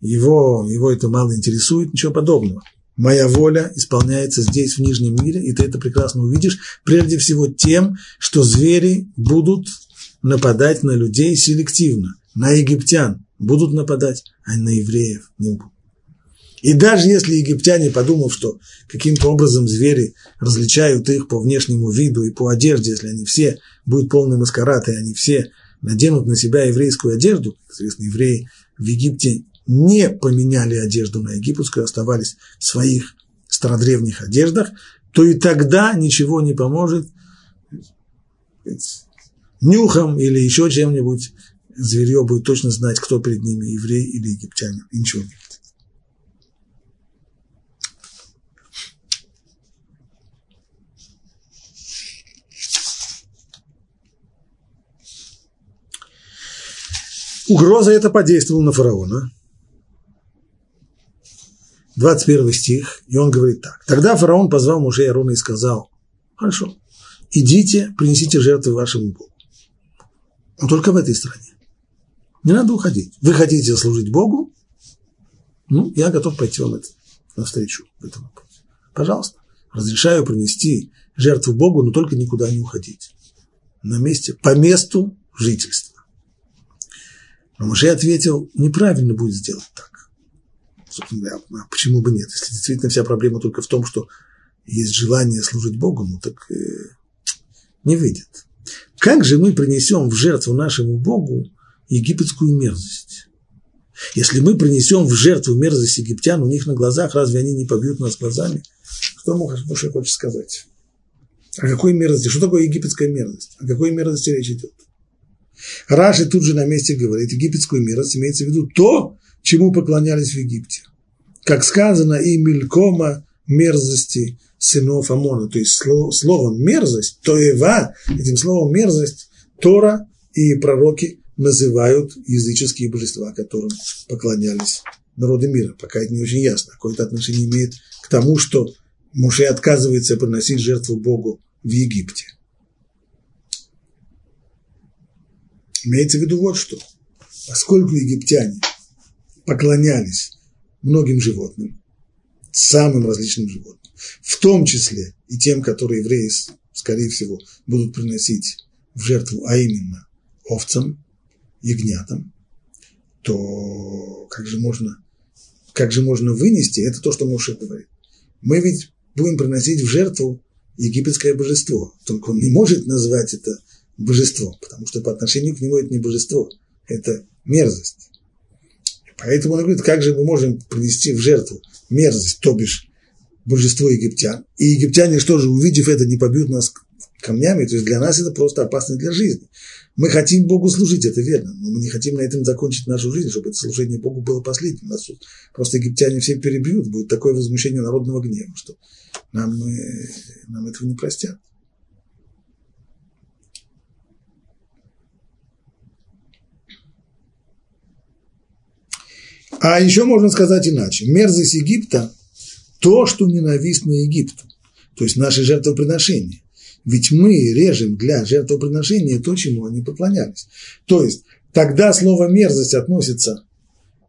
[SPEAKER 1] его, его это мало интересует, ничего подобного. Моя воля исполняется здесь, в Нижнем мире, и ты это прекрасно увидишь, прежде всего тем, что звери будут нападать на людей селективно, на египтян будут нападать, а на евреев не будут. И даже если египтяне, подумав, что каким-то образом звери различают их по внешнему виду и по одежде, если они все будут полный маскарад, и они все наденут на себя еврейскую одежду, известно, евреи в Египте не поменяли одежду на египетскую, оставались в своих стародревних одеждах, то и тогда ничего не поможет нюхом или еще чем-нибудь. Зверье будет точно знать, кто перед ними, еврей или египтянин, и ничего не Угроза это подействовала на фараона. 21 стих, и он говорит так. Тогда фараон позвал мужей Аарона и сказал, хорошо, идите, принесите жертвы вашему Богу. Но только в этой стране. Не надо уходить. Вы хотите служить Богу? Ну, я готов пойти вам это, навстречу в этом вопросе. Пожалуйста, разрешаю принести жертву Богу, но только никуда не уходить. На месте, по месту жительства. Но Муше ответил, неправильно будет сделать так. Собственно говоря, а почему бы нет? Если действительно вся проблема только в том, что есть желание служить Богу, ну так э, не выйдет. Как же мы принесем в жертву нашему Богу египетскую мерзость? Если мы принесем в жертву мерзость египтян у них на глазах, разве они не побьют нас глазами? Что Муше хочет сказать? О какой мерзости? Что такое египетская мерзость? О какой мерзости речь идет? Раши тут же на месте говорит, египетскую мерзость имеется в виду то, чему поклонялись в Египте. Как сказано, и мелькома мерзости сынов Амона. То есть словом мерзость, то Эва, этим словом мерзость, Тора и пророки называют языческие божества, которым поклонялись народы мира. Пока это не очень ясно. Какое-то отношение имеет к тому, что Муше отказывается приносить жертву Богу в Египте. Имеется в виду вот что. Поскольку египтяне поклонялись многим животным, самым различным животным, в том числе и тем, которые евреи, скорее всего, будут приносить в жертву, а именно овцам, ягнятам, то как же можно, как же можно вынести, это то, что Моше говорит. Мы ведь будем приносить в жертву египетское божество, только он не может назвать это божеством, потому что по отношению к нему это не божество, это мерзость. Поэтому он говорит, как же мы можем принести в жертву мерзость, то бишь божество египтян. И египтяне, что же, увидев это, не побьют нас камнями, то есть для нас это просто опасно для жизни. Мы хотим Богу служить, это верно, но мы не хотим на этом закончить нашу жизнь, чтобы это служение Богу было последним. Нас просто египтяне все перебьют, будет такое возмущение народного гнева, что нам, э, нам этого не простят. А еще можно сказать иначе. Мерзость Египта – то, что ненавистно Египту, то есть наши жертвоприношения. Ведь мы режем для жертвоприношения то, чему они поклонялись. То есть тогда слово «мерзость» относится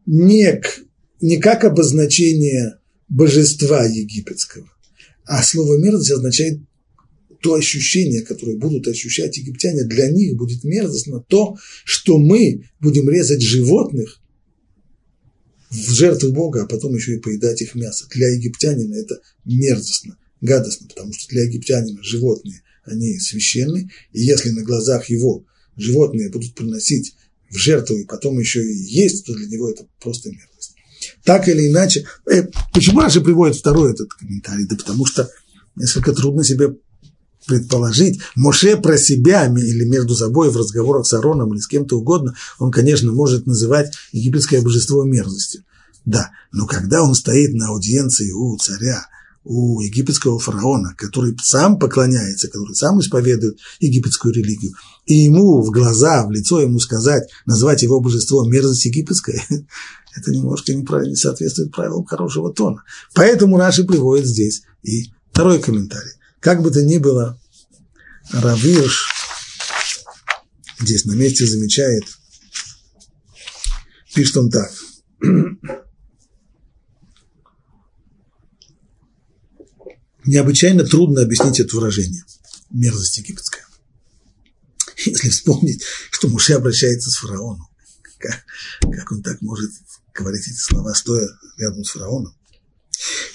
[SPEAKER 1] не, к, не как обозначение божества египетского, а слово «мерзость» означает то ощущение, которое будут ощущать египтяне, для них будет мерзостно то, что мы будем резать животных в жертву Бога, а потом еще и поедать их мясо. Для египтянина это мерзостно, гадостно, потому что для египтянина животные, они священны, и если на глазах его животные будут приносить в жертву и потом еще и есть, то для него это просто мерзость. Так или иначе, э, почему Раши приводит второй этот комментарий? Да потому что несколько трудно себе предположить, Моше про себя или между собой в разговорах с Ароном или с кем-то угодно, он, конечно, может называть египетское божество мерзостью. Да, но когда он стоит на аудиенции у царя, у египетского фараона, который сам поклоняется, который сам исповедует египетскую религию, и ему в глаза, в лицо ему сказать, назвать его божество мерзость египетская, это немножко неправильно, не соответствует правилам хорошего тона. Поэтому Раши приводит здесь и второй комментарий. Как бы то ни было, Равирш здесь на месте замечает, пишет он так. Необычайно трудно объяснить это выражение – мерзость египетская. Если вспомнить, что Муше обращается с фараоном, как, как он так может говорить эти слова, стоя рядом с фараоном,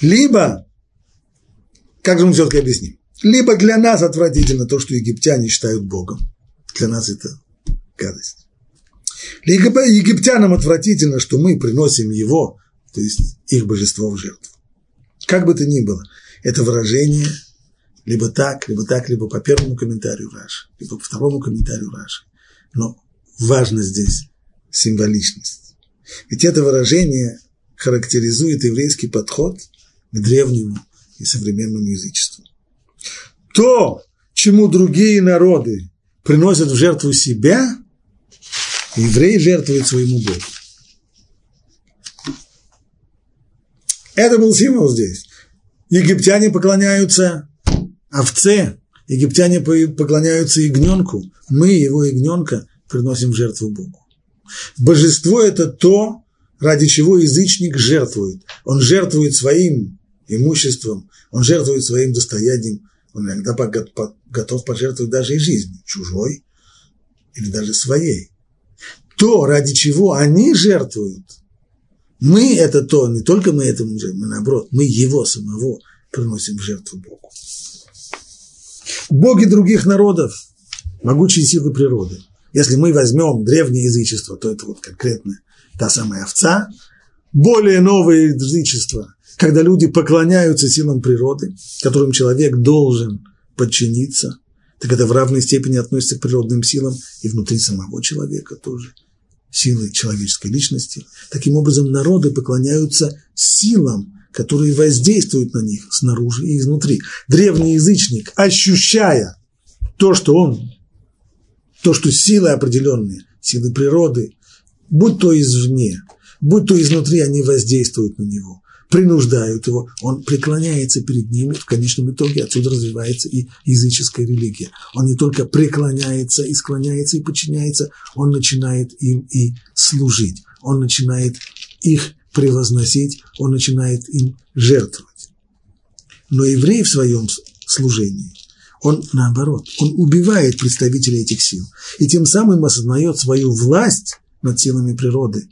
[SPEAKER 1] Либо, как же мы все-таки объясним, либо для нас отвратительно то, что египтяне считают Богом. Для нас это гадость. Либо египтянам отвратительно, что мы приносим его, то есть их божество в жертву. Как бы то ни было, это выражение либо так, либо так, либо по первому комментарию Раши, либо по второму комментарию Раши. Но важно здесь символичность. Ведь это выражение характеризует еврейский подход к древнему и современному язычеству. То, чему другие народы приносят в жертву себя, еврей жертвует своему Богу. Это был символ здесь. Египтяне поклоняются овце, египтяне поклоняются ягненку, мы его ягненка приносим в жертву Богу. Божество – это то, ради чего язычник жертвует. Он жертвует своим имуществом, он жертвует своим достоянием, он иногда готов пожертвовать даже и жизнью, чужой или даже своей. То, ради чего они жертвуют, мы это то, не только мы этому жертвуем, мы наоборот, мы его самого приносим в жертву Богу. Боги других народов – могучие силы природы. Если мы возьмем древнее язычество, то это вот конкретно та самая овца. Более новое язычество, когда люди поклоняются силам природы, которым человек должен подчиниться, так это в равной степени относится к природным силам и внутри самого человека тоже, силы человеческой личности. Таким образом, народы поклоняются силам, которые воздействуют на них снаружи и изнутри. Древний язычник, ощущая то, что он, то, что силы определенные, силы природы, будь то извне, будь то изнутри, они воздействуют на него, принуждают его, он преклоняется перед ними, в конечном итоге отсюда развивается и языческая религия. Он не только преклоняется и склоняется и подчиняется, он начинает им и служить, он начинает их превозносить, он начинает им жертвовать. Но еврей в своем служении, он наоборот, он убивает представителей этих сил, и тем самым осознает свою власть над силами природы,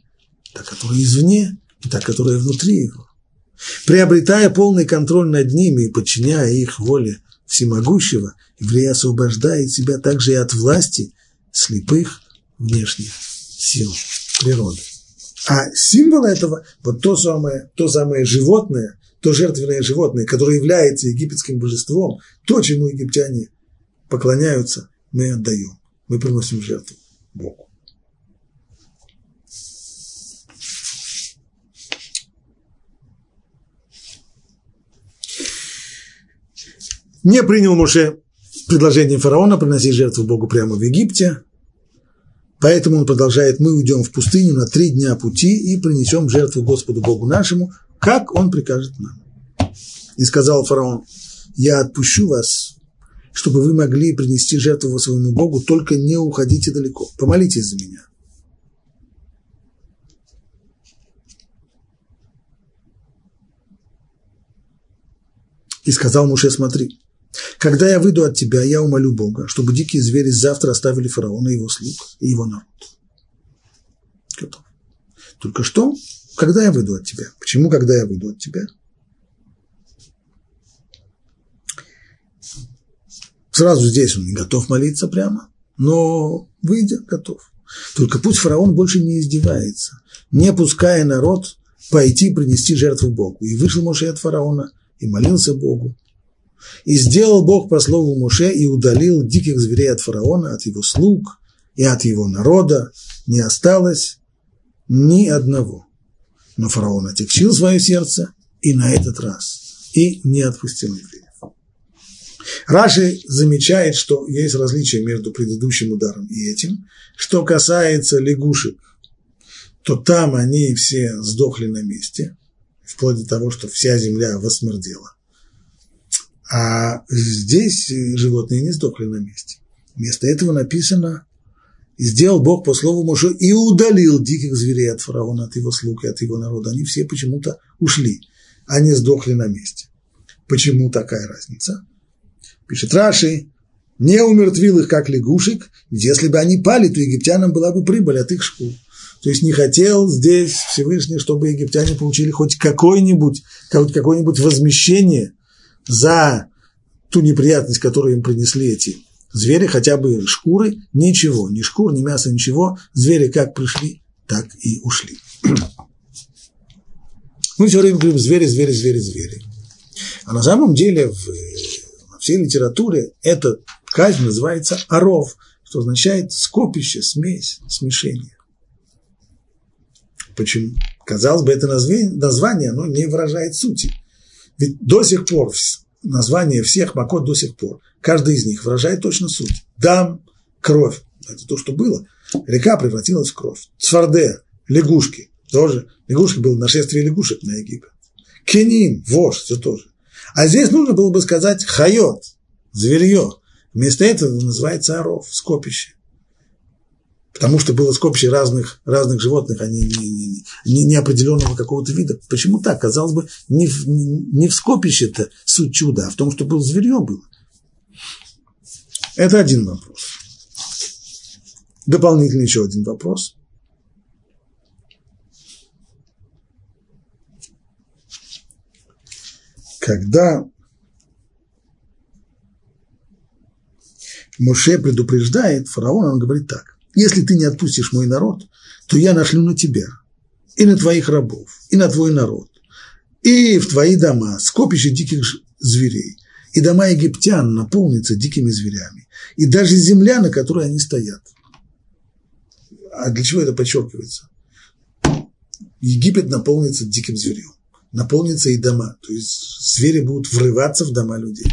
[SPEAKER 1] та, которая извне, и та, которая внутри его. Приобретая полный контроль над ними и подчиняя их воле всемогущего, еврей освобождает себя также и от власти слепых внешних сил природы. А символ этого, вот то самое, то самое животное, то жертвенное животное, которое является египетским божеством, то, чему египтяне поклоняются, мы отдаем, мы приносим жертву Богу. Не принял Муше предложение фараона приносить жертву Богу прямо в Египте, поэтому он продолжает, мы уйдем в пустыню на три дня пути и принесем жертву Господу Богу нашему, как он прикажет нам. И сказал фараон, я отпущу вас, чтобы вы могли принести жертву своему Богу, только не уходите далеко, помолитесь за меня. И сказал Муше, смотри, когда я выйду от тебя, я умолю Бога, чтобы дикие звери завтра оставили фараона и его слуг, и его народ. Только что, когда я выйду от тебя? Почему, когда я выйду от тебя? Сразу здесь он не готов молиться прямо, но выйдя, готов. Только пусть фараон больше не издевается, не пуская народ пойти принести жертву Богу. И вышел Моше от фараона, и молился Богу, и сделал Бог по слову Муше и удалил диких зверей от фараона, от его слуг и от его народа. Не осталось ни одного. Но фараон отекчил свое сердце и на этот раз, и не отпустил евреев. Раши замечает, что есть различие между предыдущим ударом и этим. Что касается лягушек, то там они все сдохли на месте, вплоть до того, что вся земля восмердела. А здесь животные не сдохли на месте. Вместо этого написано, и сделал Бог по слову Моше и удалил диких зверей от фараона, от его слуг и от его народа. Они все почему-то ушли, они сдохли на месте. Почему такая разница? Пишет Раши, не умертвил их, как лягушек, если бы они пали, то египтянам была бы прибыль от их шкур. То есть не хотел здесь Всевышний, чтобы египтяне получили хоть какое-нибудь, хоть какое-нибудь возмещение за ту неприятность, которую им принесли эти звери, хотя бы шкуры, ничего, ни шкур, ни мяса, ничего. Звери как пришли, так и ушли. Мы все время говорим звери, звери, звери, звери. А на самом деле в, во всей литературе эта казнь называется оров, что означает скопище, смесь, смешение. Почему? Казалось бы, это название, оно не выражает сути. Ведь до сих пор название всех макот до сих пор, каждый из них выражает точно суть. Дам, кровь. Это то, что было. Река превратилась в кровь. Цварде, лягушки, тоже. Лягушки было нашествие лягушек на Египет. Кенин, вож, все тоже. А здесь нужно было бы сказать хайот, зверье. Вместо этого называется оров, скопище. Потому что было скопище разных, разных животных, а не, не, не, не определенного какого-то вида. Почему так? Казалось бы, не в, не в скопище-то суть чуда, а в том, что было зверье было. Это один вопрос. Дополнительно еще один вопрос. Когда Моше предупреждает фараона, он говорит так. Если ты не отпустишь мой народ, то я нашлю на тебя и на твоих рабов, и на твой народ, и в твои дома скопище диких зверей, и дома египтян наполнятся дикими зверями, и даже земля, на которой они стоят. А для чего это подчеркивается? Египет наполнится диким зверем, наполнится и дома, то есть звери будут врываться в дома людей,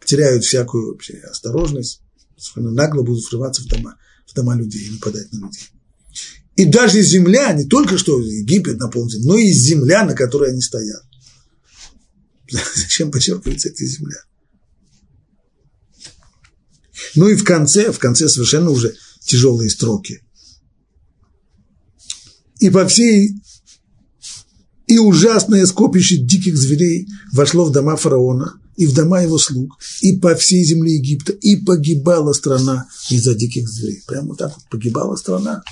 [SPEAKER 1] потеряют всякую вообще осторожность, нагло будут врываться в дома, дома людей и нападать на людей. И даже земля, не только что Египет наполнится, но и земля, на которой они стоят. Зачем подчеркивается эта земля? Ну и в конце, в конце совершенно уже тяжелые строки. И по всей и ужасное скопище диких зверей вошло в дома фараона и в дома его слуг, и по всей земле Египта, и погибала страна из-за диких зверей. Прямо так вот погибала страна.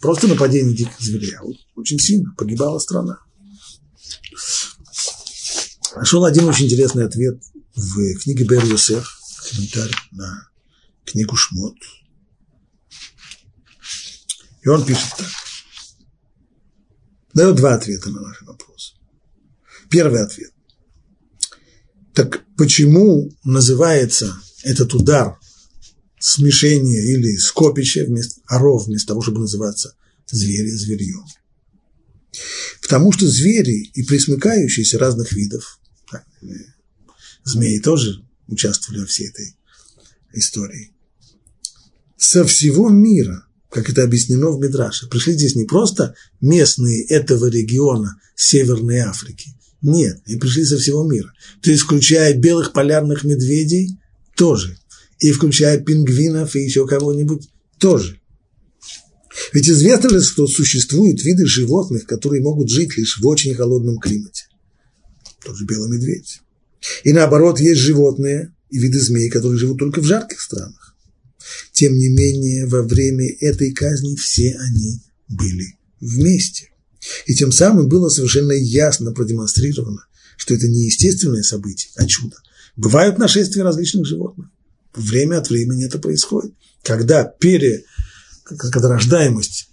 [SPEAKER 1] Просто нападение диких зверей, а вот очень сильно погибала страна. Нашел один очень интересный ответ в книге Бер Йосеф, комментарий на книгу Шмот. И он пишет так. Дает два ответа на наш вопрос. Первый ответ. Так почему называется этот удар смешение или скопище вместо оров, вместо того, чтобы называться звери, зверьем? Потому что звери и присмыкающиеся разных видов, змеи тоже участвовали во всей этой истории, со всего мира, как это объяснено в Медраше, пришли здесь не просто местные этого региона Северной Африки, нет, они пришли со всего мира. То есть, включая белых полярных медведей, тоже. И включая пингвинов и еще кого-нибудь, тоже. Ведь известно же, что существуют виды животных, которые могут жить лишь в очень холодном климате. Тот же белый медведь. И наоборот, есть животные и виды змей, которые живут только в жарких странах. Тем не менее, во время этой казни все они были вместе. И тем самым было совершенно ясно продемонстрировано, что это не естественное событие, а чудо. Бывают нашествия различных животных. Время от времени это происходит. Когда пере, когда рождаемость,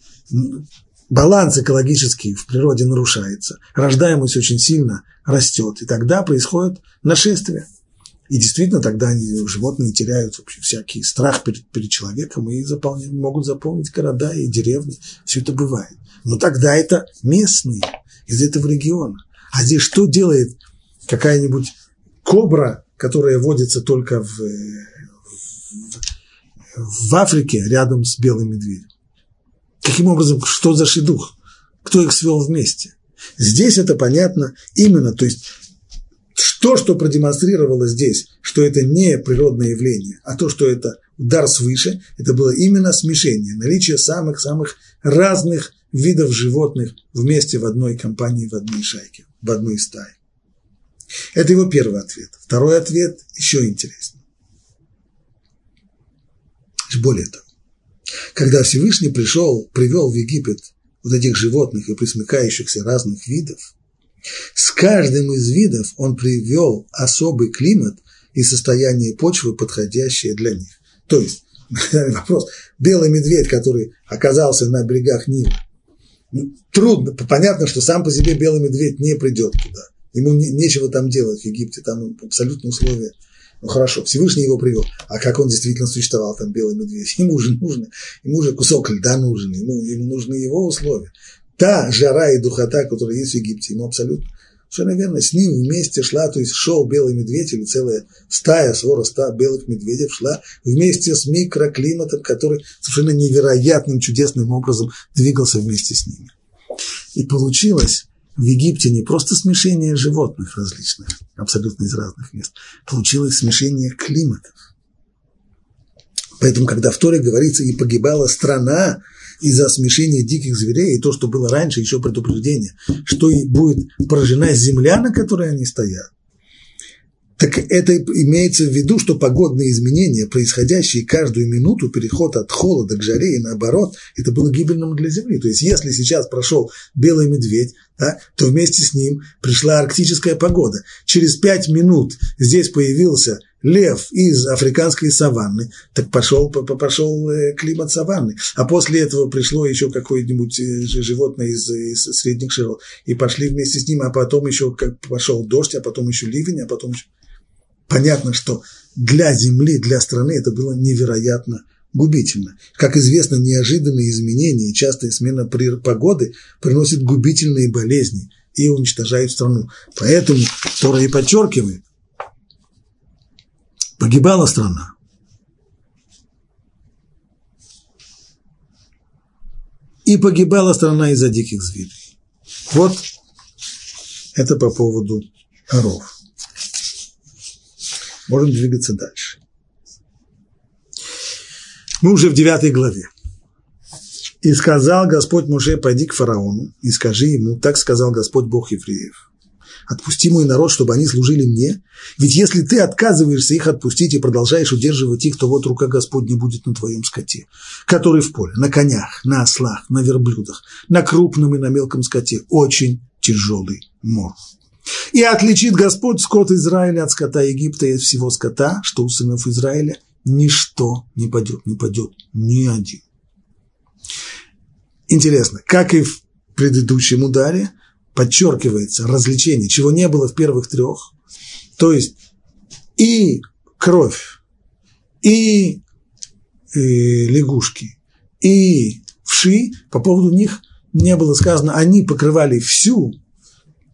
[SPEAKER 1] баланс экологический в природе нарушается, рождаемость очень сильно растет, и тогда происходит нашествие. И действительно, тогда они, животные теряют вообще всякий страх перед, перед человеком и заполняют, могут заполнить города и деревни. Все это бывает. Но тогда это местные из этого региона. А здесь что делает какая-нибудь кобра, которая водится только в, в, в Африке рядом с белым медведем? Каким образом, что за шедух? Кто их свел вместе? Здесь это понятно именно, то есть то, что продемонстрировало здесь, что это не природное явление, а то, что это удар свыше, это было именно смешение, наличие самых-самых разных видов животных вместе в одной компании, в одной шайке, в одной стае. Это его первый ответ. Второй ответ еще интереснее. Более того, Когда Всевышний пришел, привел в Египет вот этих животных и присмыкающихся разных видов, с каждым из видов он привел особый климат и состояние почвы, подходящее для них. То есть, вопрос, белый медведь, который оказался на берегах Нила, ну, трудно, понятно, что сам по себе белый медведь не придет туда. Ему не, нечего там делать в Египте, там абсолютно условия. Ну хорошо, Всевышний его привел. А как он действительно существовал, там белый медведь? Ему же нужно, ему же кусок льда нужен, ему, ему нужны его условия. Та жара и духота, которая есть в Египте, ему абсолютно Совершенно верно, с ним вместе шла, то есть шел белый медведь или целая стая, свора ста белых медведей шла вместе с микроклиматом, который совершенно невероятным, чудесным образом двигался вместе с ними. И получилось в Египте не просто смешение животных различных, абсолютно из разных мест, получилось смешение климатов. Поэтому, когда в Торе говорится, и погибала страна, из-за смешения диких зверей, и то, что было раньше, еще предупреждение, что будет поражена земля, на которой они стоят, так это имеется в виду, что погодные изменения, происходящие каждую минуту, переход от холода к жаре и наоборот, это было гибельным для Земли. То есть если сейчас прошел белый медведь, да, то вместе с ним пришла арктическая погода. Через пять минут здесь появился лев из африканской саванны, так пошел, пошел э, климат саванны. А после этого пришло еще какое-нибудь э, животное из, из средних широт, и пошли вместе с ним, а потом еще как пошел дождь, а потом еще ливень, а потом еще... Понятно, что для земли, для страны это было невероятно губительно. Как известно, неожиданные изменения, частая смена погоды приносят губительные болезни и уничтожают страну. Поэтому Тора и подчеркивает, Погибала страна. И погибала страна из-за диких зверей. Вот это по поводу коров. Можем двигаться дальше. Мы уже в девятой главе. «И сказал Господь Муше, пойди к фараону и скажи ему, так сказал Господь Бог евреев, Отпусти мой народ, чтобы они служили мне. Ведь если ты отказываешься их отпустить и продолжаешь удерживать их, то вот рука Господня будет на твоем скоте, который в поле, на конях, на ослах, на верблюдах, на крупном и на мелком скоте. Очень тяжелый мор. И отличит Господь скот Израиля от скота Египта и от всего скота, что у сынов Израиля ничто не падет, не падет ни один. Интересно, как и в предыдущем ударе, подчеркивается развлечение, чего не было в первых трех. То есть и кровь, и, и э, лягушки, и вши, по поводу них не было сказано, они покрывали всю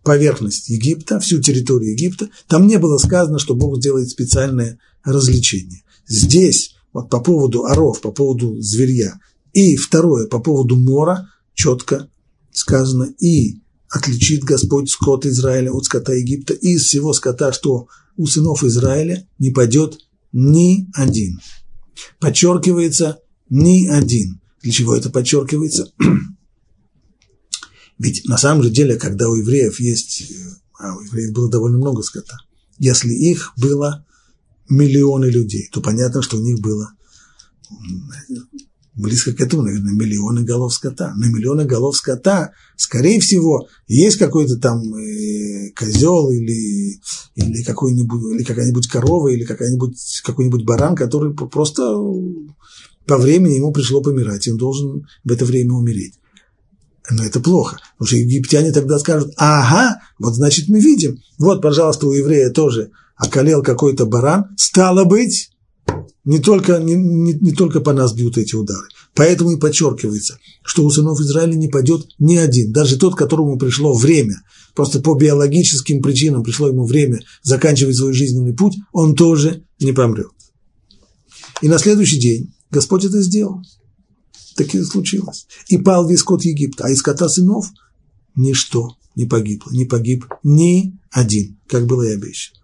[SPEAKER 1] поверхность Египта, всю территорию Египта, там не было сказано, что Бог сделает специальное развлечение. Здесь, вот по поводу оров, по поводу зверья, и второе, по поводу мора, четко сказано, и отличит Господь скот Израиля от скота Египта, и из всего скота, что у сынов Израиля, не пойдет ни один. Подчеркивается ни один. Для чего это подчеркивается? Ведь на самом же деле, когда у евреев есть, а у евреев было довольно много скота, если их было миллионы людей, то понятно, что у них было близко к этому, наверное, миллионы голов скота. На миллионы голов скота, скорее всего, есть какой-то там э, козел или, или, какой-нибудь, или какая-нибудь корова, или какая-нибудь, какой-нибудь баран, который просто по времени ему пришло помирать, и он должен в это время умереть. Но это плохо, потому что египтяне тогда скажут, ага, вот значит мы видим, вот, пожалуйста, у еврея тоже околел какой-то баран, стало быть, не только, не, не, не только по нас бьют эти удары. Поэтому и подчеркивается, что у сынов Израиля не пойдет ни один, даже тот, которому пришло время, просто по биологическим причинам пришло ему время заканчивать свой жизненный путь, он тоже не помрет. И на следующий день Господь это сделал. Так и случилось. И пал весь скот Египта, а из скота сынов ничто не погибло, не погиб ни один, как было и обещано.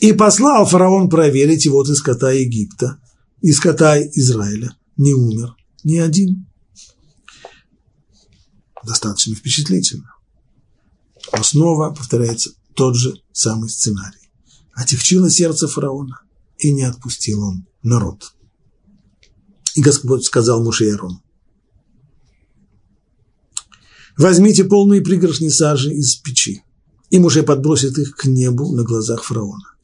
[SPEAKER 1] И послал фараон проверить, и вот из скота Египта, из скота Израиля не умер ни один. Достаточно впечатлительно. Но снова повторяется тот же самый сценарий. Отягчило сердце фараона, и не отпустил он народ. И Господь сказал Муше и возьмите полные пригоршни сажи из печи, и Муше подбросит их к небу на глазах фараона.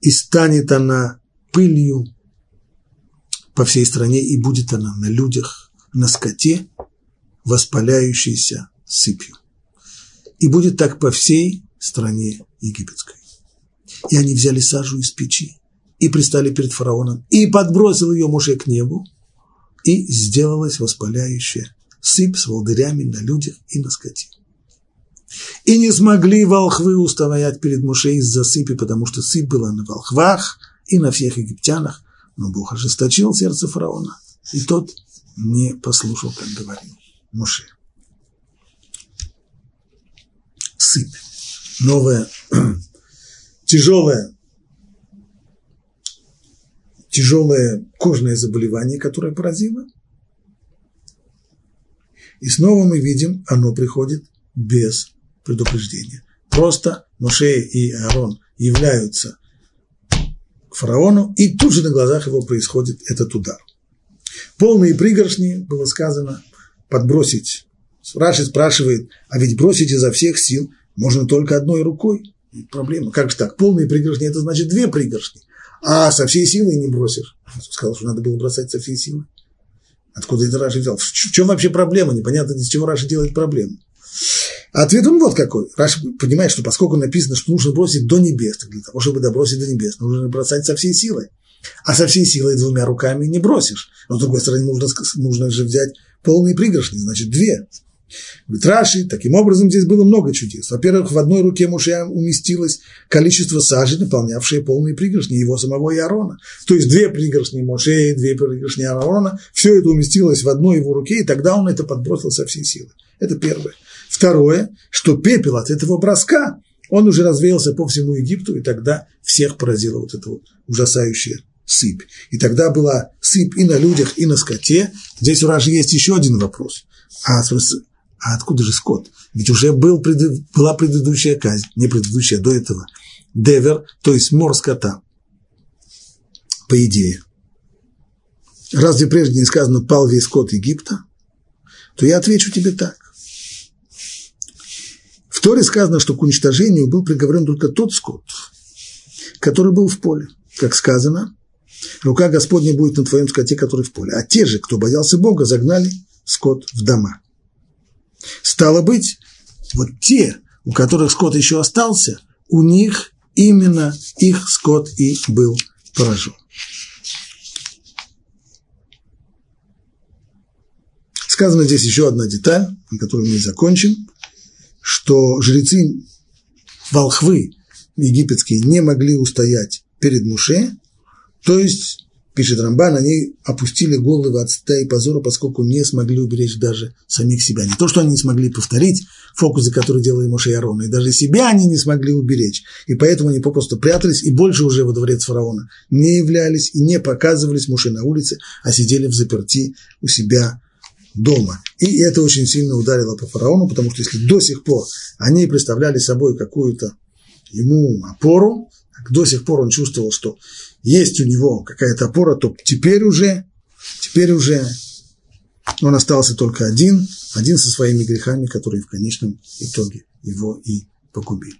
[SPEAKER 1] И станет она пылью по всей стране, и будет она на людях, на скоте, воспаляющейся сыпью. И будет так по всей стране египетской. И они взяли сажу из печи и пристали перед фараоном, и подбросил ее Муше к небу, и сделалась воспаляющая сыпь с волдырями на людях и на скоте. И не смогли волхвы устоять перед Муше из-за сыпи, потому что сыпь была на волхвах и на всех египтянах, но Бог ожесточил сердце фараона, и тот не послушал, как говорил Муше. Сыпь. Новое, тяжелое, тяжелое кожное заболевание, которое поразило. И снова мы видим, оно приходит без предупреждения. Просто Моше и Аарон являются фараону, и тут же на глазах его происходит этот удар. Полные пригоршни, было сказано, подбросить. Раши спрашивает, а ведь бросить изо всех сил можно только одной рукой. Проблема. Как же так? Полные пригоршни – это значит две пригоршни. А со всей силой не бросишь. Сказал, что надо было бросать со всей силой. Откуда это Раши взял? В чем вообще проблема? Непонятно, из чего Раши делает проблему. Ответ он вот какой. Раши понимает, что поскольку написано, что нужно бросить до небес, для того, чтобы добросить до небес, нужно бросать со всей силой. А со всей силой двумя руками не бросишь. Но, с другой стороны, нужно, нужно же взять полные пригоршни, значит, две. Говорит, Раши, таким образом здесь было много чудес. Во-первых, в одной руке Муше уместилось количество сажи, наполнявшее полные пригоршни его самого и Аарона. То есть две пригоршни Муше и две пригоршни Аарона, все это уместилось в одной его руке, и тогда он это подбросил со всей силы. Это первое. Второе, что пепел от этого броска, он уже развеялся по всему Египту, и тогда всех поразила вот эта вот ужасающая сыпь. И тогда была сыпь и на людях, и на скоте. Здесь у Раши есть еще один вопрос. А, а откуда же скот? Ведь уже был, была предыдущая казнь, не предыдущая, до этого. Девер, то есть мор скота, по идее. Разве прежде не сказано «пал весь скот Египта», то я отвечу тебе так. Торе сказано, что к уничтожению был приговорен только тот скот, который был в поле. Как сказано, рука Господня будет на твоем скоте, который в поле. А те же, кто боялся Бога, загнали скот в дома. Стало быть, вот те, у которых скот еще остался, у них именно их скот и был поражен. Сказано здесь еще одна деталь, на которую мы закончим, что жрецы волхвы египетские не могли устоять перед Муше, то есть пишет Рамбан, они опустили головы от стыда и позора, поскольку не смогли уберечь даже самих себя. Не то, что они не смогли повторить фокусы, которые делали Моше и Арон, и даже себя они не смогли уберечь. И поэтому они попросту прятались и больше уже во дворец фараона не являлись и не показывались Моше на улице, а сидели в заперти у себя дома. И это очень сильно ударило по фараону, потому что если до сих пор они представляли собой какую-то ему опору, до сих пор он чувствовал, что есть у него какая-то опора, то теперь уже, теперь уже он остался только один, один со своими грехами, которые в конечном итоге его и погубили.